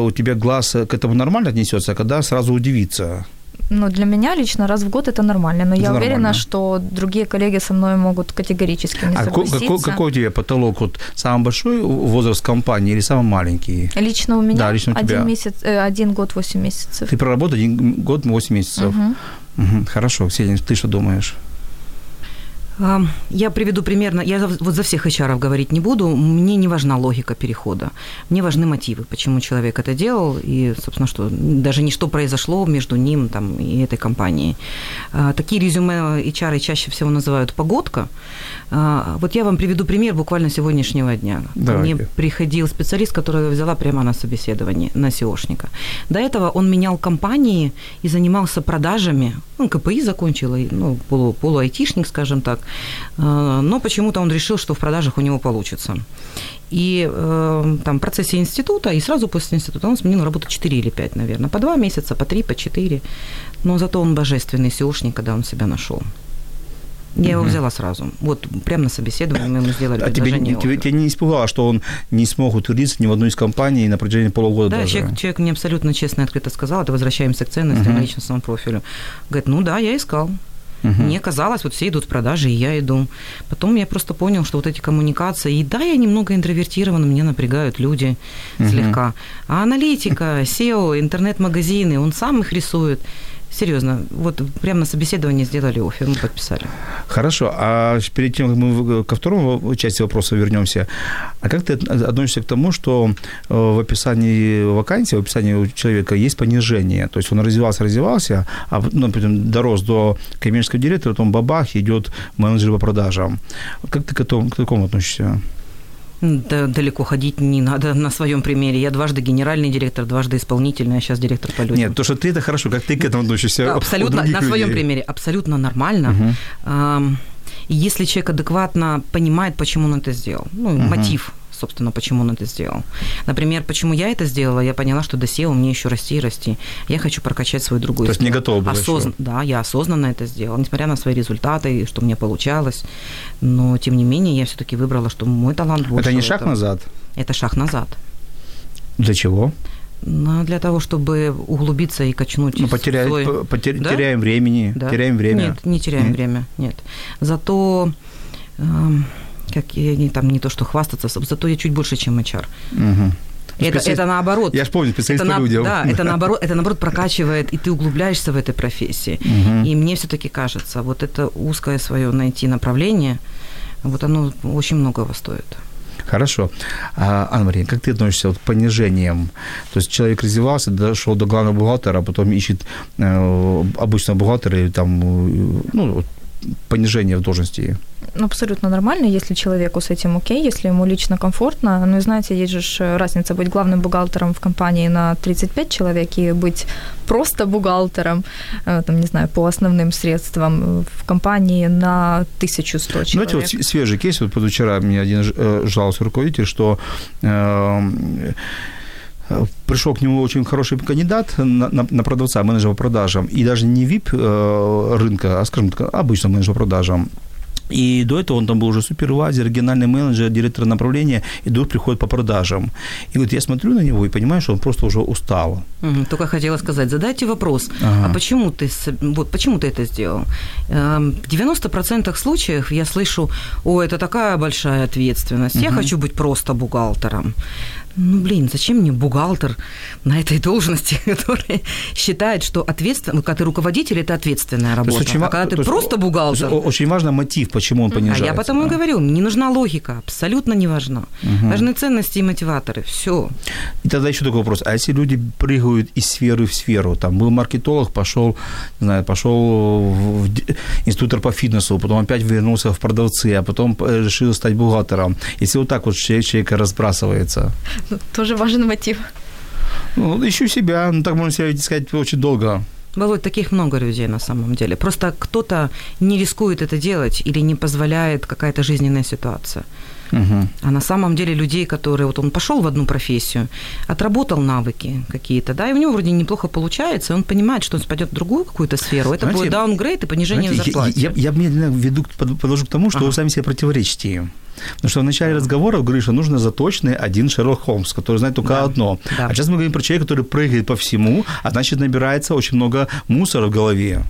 у тебя глаз э, к этому нормально отнесется, а когда сразу удивится? ну, для меня лично раз в год это нормально. Но Это я нормально. уверена, что другие коллеги со мной могут категорически не А согласиться. какой, какой у тебя потолок? Вот самый большой возраст компании или самый маленький? Лично у меня Да, лично у тебя. один, месяц, э, один год 8 месяцев. Ты проработал один год, 8 месяцев. Мгм. Мгм, Хорошо, Ксения, ты что думаешь? Я приведу примерно, я вот за всех HR говорить не буду, мне не важна логика перехода, мне важны мотивы, почему человек это делал, и, собственно, что даже не что произошло между ним там, и этой компанией. А, Такие резюме HR чаще всего называют погодка. А, Вот я вам приведу пример буквально сегодняшнего дня. Давайте. Мне приходил специалист, которого я взяла прямо на собеседование, на SEOшника. До этого он менял компании и занимался продажами. Ну, КПИ закончил, ну, полу, полуайтишник, скажем так. А, Но почему-то он решил, что в продажах у него получится. И э, там в процессе института, и сразу после института он сменил работу 4 или 5, наверное. По 2 месяца, по 3, по 4. Но зато он божественный SEOшник, когда он себя нашел. Я его взяла сразу. Вот прямо на собеседовании мы ему сделали А тебе, предложение. тебе, оффера. тебя не испугало, что он не смог утвердиться ни в одной из компаний на протяжении полугода Да, даже? человек, человек мне абсолютно честно и открыто сказал, это возвращаемся к ценностям, Мгм. личностному профилю. Говорит, ну да, я искал. Мгм. Мне казалось, вот все идут в продажи, и я иду. Потом я просто понял, что вот эти коммуникации, и да, я немного интровертирован, меня напрягают люди Мгм. слегка. А аналитика, SEO, интернет-магазины, он сам их рисует. Серьезно, вот прямо на собеседовании сделали офер, мы подписали. Хорошо, а перед тем, как мы ко второму части вопроса вернемся, а как ты относишься к тому, что э, в описании вакансии, в описании у человека есть понижение, то есть он развивался, развивался, а ну, например, дорос до коммерческого директора, потом бабах, идет менеджер по продажам. Как ты к, этому, к такому относишься? Да, далеко ходить не надо на своем примере. Я дважды генеральный директор, дважды исполнительный, а сейчас директор по людям. Нет, то, что ты, это хорошо. Как ты к этому относишься? Абсолютно, на своем людей? примере, абсолютно нормально. Угу. Если человек адекватно понимает, почему он это сделал, ну, угу. мотив собственно, почему он это сделал. Например, почему я это сделала, я поняла, что до SEO мне еще расти и расти. Я хочу прокачать свою другую То есть не готова была Осозн... еще? Да, я осознанно это сделала, несмотря на свои результаты, что мне получалось. Но, тем не менее, я все-таки выбрала, что мой талант больше Это не шаг этого. назад? Это шаг назад. Для чего? Ну, для того, чтобы углубиться и качнуть ну, потерять, свой... потер... да? теряем времени, да? теряем время. Нет, не теряем mm. время, нет. Зато э, как я не, там не то что хвастаться, зато я чуть больше, чем HR. Угу. Это, это наоборот. Я же помню, специалист это по людям. Да, это наоборот, это наоборот прокачивает, и ты углубляешься в этой профессии. Угу. И мне все-таки кажется, вот это узкое свое найти направление, вот оно очень многого стоит. Хорошо. А, Анна-Мария, как ты относишься вот к понижениям? То есть человек развивался, дошел до главного бухгалтера, а потом ищет э, обычного бухгалтера, или там, э, ну, понижение в должности? Ну, абсолютно нормально, если человеку с этим окей, если ему лично комфортно. Ну и знаете, есть же разница быть главным бухгалтером в компании на 35 человек и быть просто бухгалтером, э, там, не знаю, по основным средствам в компании на 1100 человек. Знаете, вот свежий кейс, вот позавчера мне один э, жаловался руководитель, что э, пришел к нему очень хороший кандидат на, на, на продавца, менеджера по продажам, и даже не VIP э, рынка, а, скажем так, обычно менеджер по продажам. И до этого он там был уже супервайзер, региональный менеджер, директор направления, и вдруг приходит по продажам. И вот я смотрю на него и понимаю, что он просто уже устал. Угу, только хотела сказать, задайте вопрос, ага. а почему ты, вот, почему ты это сделал? Эм, в 90% случаев я слышу, о, это такая большая ответственность, угу. я хочу быть просто бухгалтером ну, блин, зачем мне бухгалтер на этой должности, который считает, что ответственно, ну, когда ты руководитель, это ответственная работа. Очень, а когда ты просто бухгалтер... Очень важно мотив, почему он понижается. А я потому и говорю, не нужна логика, абсолютно не важна. Угу. Важны ценности и мотиваторы, все. И тогда еще такой вопрос, а если люди прыгают из сферы в сферу, там был маркетолог, пошел, не знаю, пошел в инструктор по фитнесу, потом опять вернулся в продавцы, а потом решил стать бухгалтером. Если вот так вот человек, человек разбрасывается, тоже важен мотив. Ну, ищу себя, ну, так можно себя искать очень долго. Володь, таких много людей на самом деле. Просто кто-то не рискует это делать или не позволяет какая-то жизненная ситуация. Угу. А на самом деле людей, которые вот он пошел в одну профессию, отработал навыки какие-то, да, и у него вроде неплохо получается, и он понимает, что он спадет в другую какую-то сферу. Это знаете, будет даунгрейд и понижение знаете, зарплаты. Я, я, я медленно веду, подложу к тому, что ага. вы сами себе противоречите им. Потому что в начале разговора что нужно заточенный один Шерлок Холмс, который знает только да. одно. Да. А сейчас мы говорим про человека, который прыгает по всему, а значит набирается очень много мусора в голове.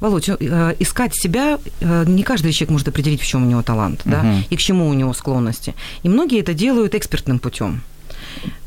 Володь, э, искать себя, э, не каждый человек может определить, в чем у него талант, угу. да, и к чему у него склонности. И многие это делают экспертным путем.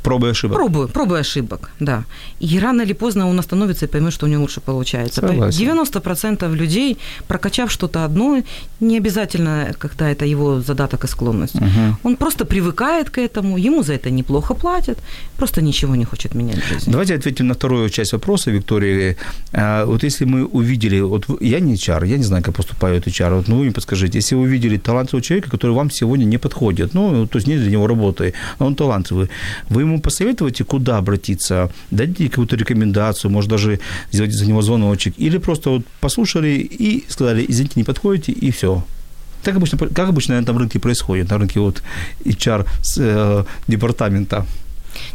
Пробы ошибок. Пробы, пробы ошибок, да. И рано или поздно он остановится и поймет, что у него лучше получается. Согласен. 90% людей, прокачав что-то одно, не обязательно, когда это его задаток и склонность. Угу. Он просто привыкает к этому, ему за это неплохо платят, просто ничего не хочет менять в жизни. Давайте ответим на вторую часть вопроса, Виктория. А, вот если мы увидели, вот я не HR, я не знаю, как поступают HR, вот, ну вы мне подскажите, если вы увидели талантливого человека, который вам сегодня не подходит, ну, то есть нет для него работы, но он талантливый, вы ему посоветуете, куда обратиться, дадите какую-то рекомендацию, может даже сделать за него звоночек, или просто вот послушали и сказали, извините, не подходите, и все. Так обычно, как обычно на этом рынке происходит, на рынке вот HR э, департамента.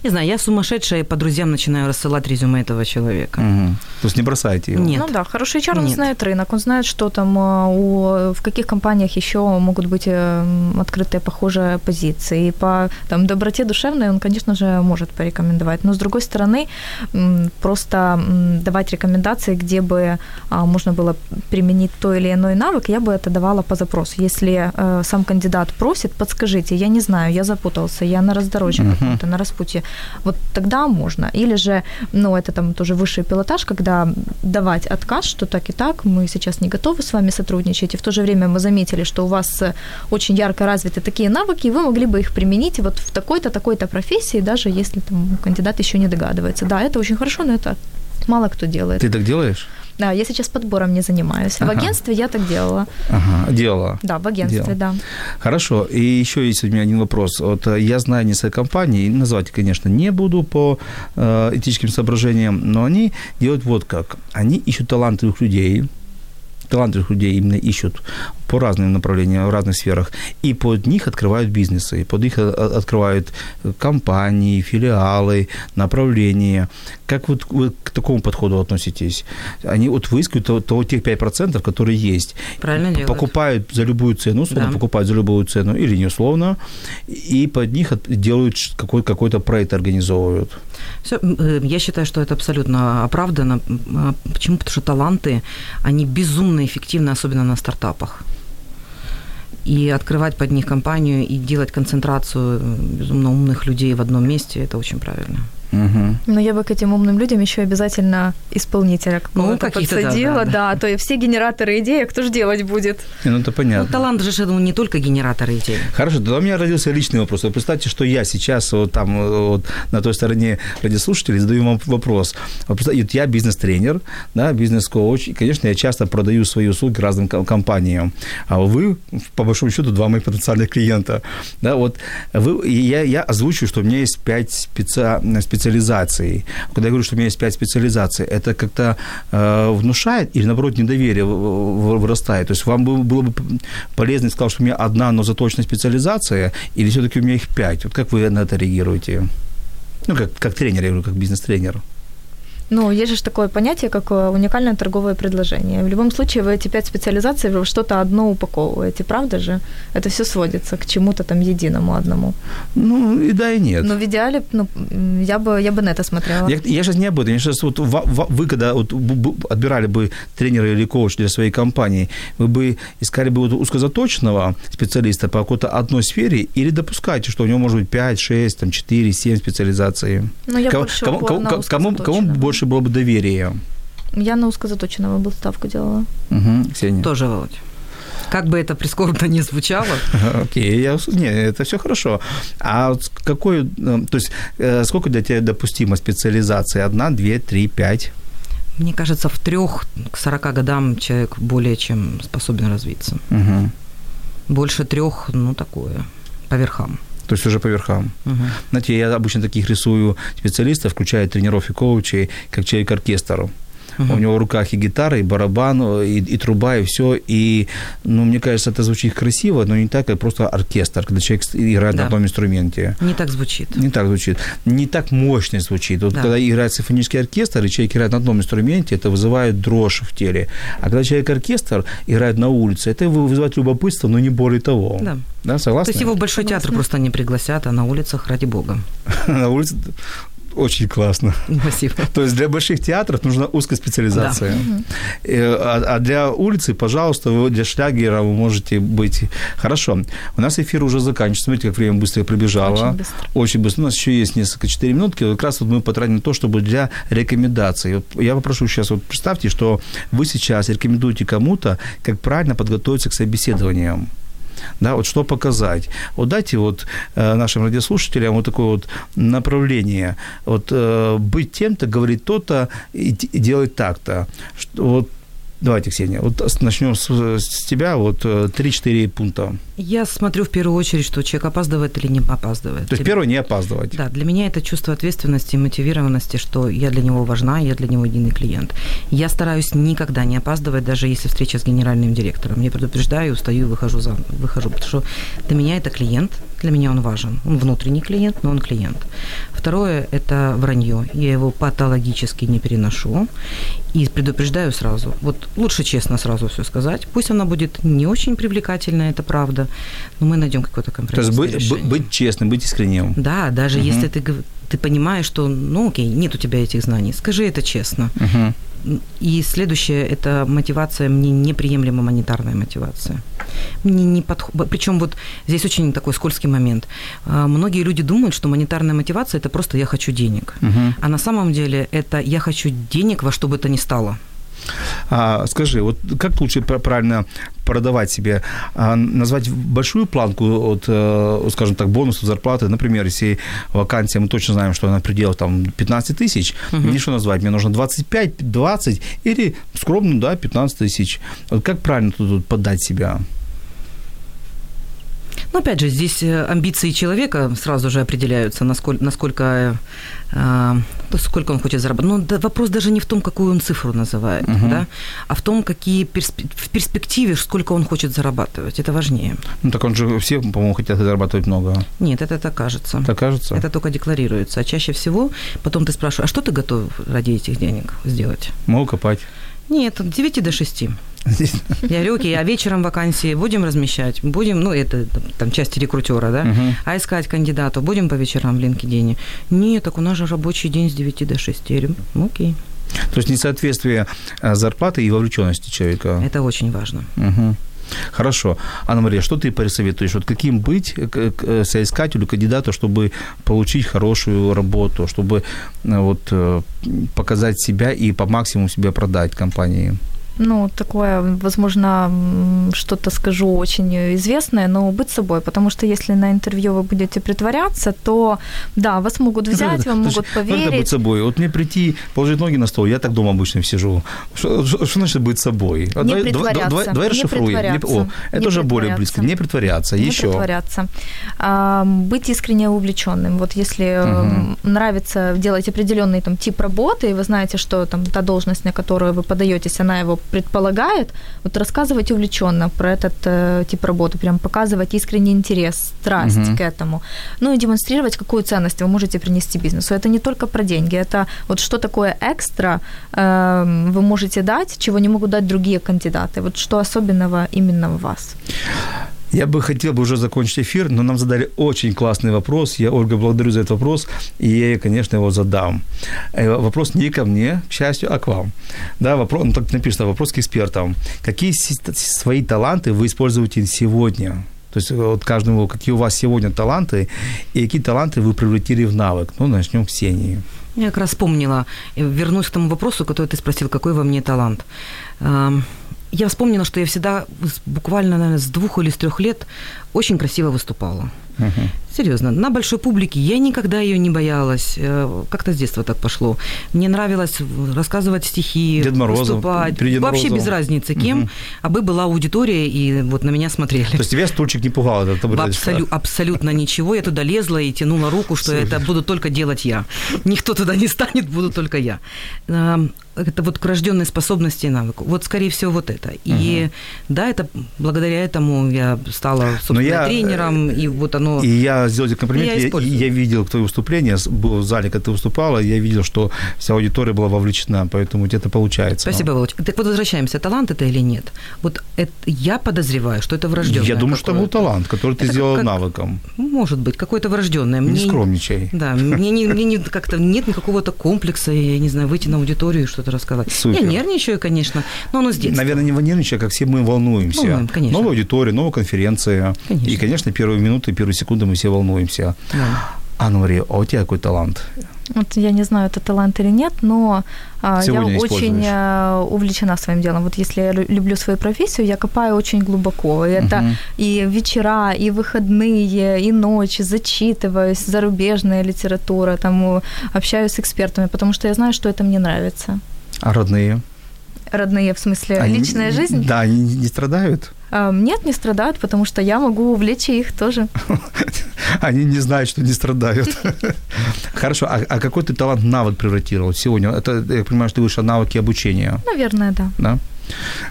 Не знаю, я сумасшедшая и по друзьям начинаю рассылать резюме этого человека. Угу. То есть не бросаете его? Нет. Ну да, хороший HR, он Нет. знает рынок, он знает, что там а, у, в каких компаниях еще могут быть э, открытые похожие позиции. И по там, доброте душевной он, конечно же, может порекомендовать. Но с другой стороны, просто давать рекомендации, где бы а, можно было применить то или иной навык, я бы это давала по запросу. Если э, сам кандидат просит, подскажите, я не знаю, я запутался, я на раздорожье каком-то, на распутье работе, вот тогда можно. Или же, ну, это там тоже высший пилотаж, когда давать отказ, что так и так, мы сейчас не готовы с вами сотрудничать, и в то же время мы заметили, что у вас э, очень ярко развиты такие навыки, и вы могли бы их применить вот в такой-то, такой-то профессии, даже если там кандидат еще не догадывается. Да, это очень хорошо, но это мало кто делает. Ты так делаешь? Да, я сейчас подбором не занимаюсь. Ага. В агентстве я так делала. Ага, делала. Да, в агентстве, Делала. да. Хорошо. И еще есть у меня один вопрос. Вот э, я знаю несколько компаний, назвать, конечно, не буду по э, этическим соображениям, но они делают вот как. Они ищут талантливых людей, талантливых людей именно ищут по разным направлениям, в разных сферах, и под них открывают бизнесы, и под них э, открывают компании, филиалы, направления. Как вот вы к такому подходу относитесь? Они вот выискивают то, то тех 5%, которые есть. Правильно делают. Покупают за любую цену, условно, Да. покупают за любую цену или не условно, и под них делают какой, какой-то проект организовывают. Всё, я считаю, что это абсолютно оправдано. А Почему? Потому что таланты, они безумно эффективны, особенно на стартапах. И открывать под них компанию и делать концентрацию э, безумно умных людей в одном месте, это очень правильно. Угу. Но я бы к этим умным людям еще обязательно исполнителя какого-то каких-то, да, подсадила, да, да, да. то и все генераторы идей, а кто же делать будет? Ну, это Ну, понятно. талант же это не только генератор идей. Хорошо, тогда у меня родился личный вопрос. Вот представьте, что я сейчас вот там вот на той стороне радиослушателей задаю вам вопрос. Вот я бизнес-тренер, да, бизнес-коуч, и, конечно, я часто продаю свои услуги разным ко- компаниям. А вы, по большому счету, два моих потенциальных клиента. Да, вот вы, и я, я озвучу, что у меня есть пять специ- специализаций. Когда я говорю, что у меня есть пять специализаций, это как-то э, внушает или, наоборот, недоверие вырастает? То есть вам бы- было бы полезно, сказал, что у меня одна, но заточная специализация, или все-таки у меня их пять? Вот как вы на это реагируете? Ну, как, как тренер, я говорю, как бизнес-тренер. Ну, есть же такое понятие, как э, уникальное торговое предложение. В любом случае, вы эти пять специализаций в что-то одно упаковываете, правда же? Это все сводится к чему-то там единому одному. Ну, и да, и нет. Но в идеале, ну, я бы, я бы на это смотрела. Я, я сейчас не об этом. Я сейчас вот вы, когда вот отбирали бы тренера или коуч для своей компании, вы бы искали бы вот узкозаточного специалиста по какой-то одной сфере или допускаете, что у него может быть 5, 6, там, 4, 7 специализаций? Но я кому, больше кому, кому, кому, кому узкозаточного. Больше было бы доверия? Я на узкозаточного бы ставку делала. Угу, Ксения. Тоже, Володь. Как бы это прискорбно не звучало, Окей, я, ус- не, это все хорошо. А какой, э, то есть э, сколько для тебя допустима специализация? Одна, две, три, пять? мне кажется, в трех к 40 годам человек более чем способен развиться. Угу. Больше трех, ну, такое, по верхам. То есть уже по верхам. Мгм. Знаете, я обычно таких рисую специалистов, включая тренеров и коучей, как человек-оркестр. Мгм. У него в руках и гитара, и барабан, и, и труба, и все. И, ну, мне кажется, это звучит красиво, но не так, как просто оркестр, когда человек играет Да. на одном инструменте. Не так звучит. Не так звучит. Не так мощно звучит. Вот Да. когда играет симфонический оркестр, и человек играет на одном инструменте, это вызывает дрожь в теле. А когда человек-оркестр играет на улице, это вы- вызывает любопытство, но не более того. Да. Да, То согласны? есть его в Большой театр Согласна. просто не пригласят, а на улицах, ради бога. на улице очень классно. Спасибо. То есть для больших театров нужна узкая специализация. Э, А, а для улицы, пожалуйста, вы для шлягера вы можете быть... Хорошо. У нас эфир уже заканчивается. Смотрите, как время быстро пробежало. Очень быстро. Очень быстро. У нас еще есть несколько 4 минутки. Как раз вот мы потратим то, чтобы для рекомендаций. Вот я попрошу сейчас, вот представьте, что вы сейчас рекомендуете кому-то, как правильно подготовиться к собеседованиям. Да, вот что показать. Вот дайте вот э, нашим радиослушателям вот такое вот направление. Вот э, быть тем-то, говорить то-то и, делать так-то. Вот давайте, Ксения, вот начнем с, с тебя. Вот э, 3-4 пункта. Я смотрю в первую очередь, что человек опаздывает или не опаздывает. То есть первое не опаздывать. Да, для меня это чувство ответственности и мотивированности, что я для него важна, я для него единый клиент. Я стараюсь никогда не опаздывать, даже если встреча с генеральным директором. Я предупреждаю, устаю и выхожу, за, выхожу, потому что для меня это клиент, для меня он важен. Он внутренний клиент, но он клиент. Второе – это вранье. Я его патологически не переношу и предупреждаю сразу. Вот лучше честно сразу все сказать. Пусть она будет не очень привлекательная, это правда, но мы найдем какое-то То есть быть, решение. быть честным, быть искренним. Да, даже Мгм. если ты, ты понимаешь, что, ну окей, нет у тебя этих знаний, скажи это честно. Мгм. И следующее – это мотивация, мне неприемлема монетарная мотивация. Мне не подходит. Причем вот здесь очень такой скользкий момент. А, Многие люди думают, что монетарная мотивация – это просто «я хочу денег». Мгм. А на самом деле это «я хочу денег во что бы то ни стало». А, скажи, вот как лучше пр- правильно продавать себе? А, назвать большую планку от, э, скажем так, бонусов, зарплаты? Например, если вакансия, мы точно знаем, что она в пределах там 15 тысяч, мне что назвать? Мне нужно 25, 20 или скромно, да, 15 тысяч. Вот как правильно тут, подать себя? Но опять же, здесь э, амбиции человека сразу же определяются, насколько, насколько э, сколько он хочет заработать. Но да, вопрос даже не в том, какую он цифру называет, да, а в том, какие перспе- в перспективе, сколько он хочет зарабатывать. Это важнее. Ну, так он же, все, по-моему, хотят зарабатывать много. Нет, это так кажется. Так кажется? Это только декларируется. А чаще всего потом ты спрашиваешь, а что ты готов ради этих денег сделать? Могу копать. Нет, от 9 до 6. Я говорю, окей, а вечером вакансии будем размещать? Будем, ну, это там часть рекрутера, да? Мгм. А искать кандидата будем по вечерам в LinkedIn? Нет, так у нас же рабочий день с 9 до 6. Я говорю, ну, окей, То есть несоответствие э, зарплаты и вовлеченности человека. это очень важно. Мгм. Хорошо. Анна Мария, что ты посоветуешь? Вот каким быть к соискателю, кандидату, чтобы получить хорошую работу, чтобы э, вот, э, показать себя и по максимуму себя продать компании? Ну, такое, возможно, что-то скажу очень известное, но быть собой, потому что если на интервью вы будете притворяться, то, да, вас могут взять, вам могут ну, это быть поверить. собой. Вот мне прийти, положить ноги на стол, я так дома обычно сижу. Что, значит быть собой? А Не давай, давай, притворяться, давай, давай расшифруем. Не- о, это не уже более близко. Не притворяться. не Еще. притворяться. А, быть искренне увлеченным. Вот если Мгм. нравится делать определенный там тип работы, и вы знаете, что там та должность, на которую вы подаетесь, она его предполагает, вот рассказывать увлеченно про этот э, тип работы, прям показывать искренний интерес, страсть Мгм. к этому. Ну и демонстрировать, какую ценность вы можете принести бизнесу. Это не только про деньги, это вот что такое экстра э, вы можете дать, чего не могут дать другие кандидаты. Вот что особенного именно в вас. Я бы хотел бы уже закончить эфир, но нам задали очень классный вопрос. Я, Ольга, благодарю за этот вопрос, и я, конечно, его задам. Э, Вопрос не ко мне, к счастью, а к вам. Да, вопрос, ну, так написано, вопрос к экспертам. Какие свои таланты вы используете сегодня? То есть вот каждому, какие у вас сегодня таланты, и какие таланты вы превратили в навык? Ну, начнем с Ксении. Я как раз вспомнила, э, вернусь к тому вопросу, который ты спросил, какой во мне талант. Я вспомнила, что я всегда буквально, наверное, с двух или с трех лет очень красиво выступала. Серьезно, на большой публике я никогда ее не боялась. Э, Как-то с детства так пошло. Мне нравилось рассказывать стихи, Дед Морозов, выступать. перед Дедом Вообще без разницы, кем, аби была аудитория, и вот на меня смотрели. То есть тебя стульчик не пугал? Это Абсолю- абсолютно ничего. Я туда лезла и тянула руку, что это буду только делать я. Никто туда не станет, буду только я. Эм, Это вот к рожденной способности и навыку. Вот, скорее всего, вот это. И да, это благодаря этому я стала, собственно, я, тренером, и вот оно... И я сделал тебе комплимент. Я Я, я видел твое выступление, был в зале, когда ты выступала, я видел, что вся аудитория была вовлечена, поэтому это получается. Спасибо, Володь. Так вот, возвращаемся, талант это или нет? Вот это, я подозреваю, что это врожденное. Я думаю, что это был талант, который ты Это сделал как- навыком. Может быть, какое-то врожденное. Не Мне- скромничай. Да, мне, не, мне не, как-то нет никакого-то комплекса, я не знаю, выйти на аудиторию и что-то рассказать. Супер. Я нервничаю, конечно, но оно с детства. Наверное, не нервничай, как все мы волнуемся. Волнуем, конечно. Новая аудитория, новая конференция. Конечно. И, конечно, первые минуты, первые секунды мы все волнуемся. Да. Анна Мария, а у тебя какой талант? Вот я не знаю, это талант или нет, но а, я Сегодня очень используешь. э, увлечена своим делом. Вот если я лю- люблю свою профессию, я копаю очень глубоко. И это Мгм. и вечера, и выходные, и ночи, зачитываюсь, зарубежная литература, там общаюсь с экспертами, потому что я знаю, что это мне нравится. А родные? Родные, в смысле, Они- личная жизнь? Да, они не страдают? А, Нет, не страдают, потому что я могу увлечь их тоже. Они не знают, что не страдают. Хорошо, а, а какой ты талант навык превратировал сегодня? Это, я понимаю, что ты вышел навыки обучения, Наверное, да. да?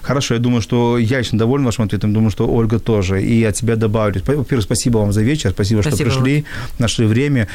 Хорошо, я думаю, что я очень доволен вашим ответом, думаю, что Ольга тоже. И от тебя добавлю. Во-первых, спасибо вам за вечер, спасибо, Спасибо, что пришли, нашли время,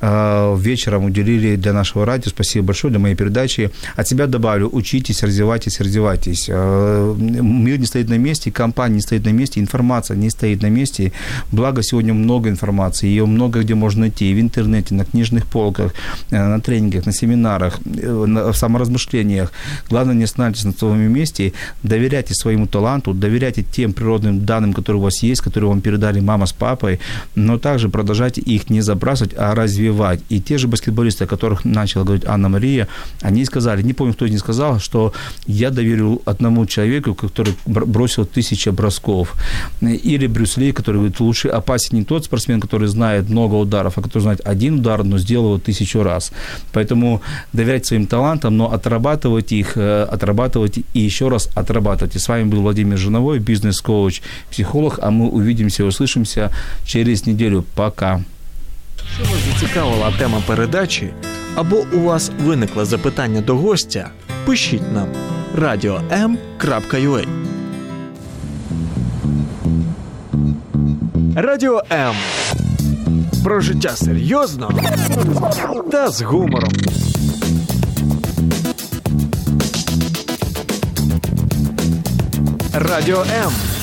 э, вечером уделили для нашего радио. Спасибо большое для моей передачи. От себя добавлю, учитесь, развивайтесь, развивайтесь. Э, Мир не стоит на месте, компания не стоит на месте, информация не стоит на месте. Благо, сегодня много информации, ее много где можно найти, в интернете, на книжных полках, э, на тренингах, на семинарах, на- в саморазмышлениях. Главное, не останавливайтесь на своем месте доверяйте своему таланту, доверяйте тем природным данным, которые у вас есть, которые вам передали мама с папой, но также продолжайте их не забрасывать, а развивать. И те же баскетболисты, о которых начала говорить Анна Мария, они сказали, не помню, кто из них сказал, что я доверил одному человеку, который бросил тысячи бросков. Или Брюс Ли, который говорит, лучше опасен не тот спортсмен, который знает много ударов, а который знает один удар, но сделал его тысячу раз. Поэтому доверять своим талантам, но отрабатывать их, э, отрабатывать и еще раз отрабатывать. И с вами был Владимир Жиновой, бизнес-коуч, психолог, а мы увидимся, услышимся через неделю. Пока. Якщо вас зацікавила тема передачі або у вас виникло запитання до гостя, пишіть нам radio.m.ua Радіо М. Про життя серйозно та з гумором. Радіо М.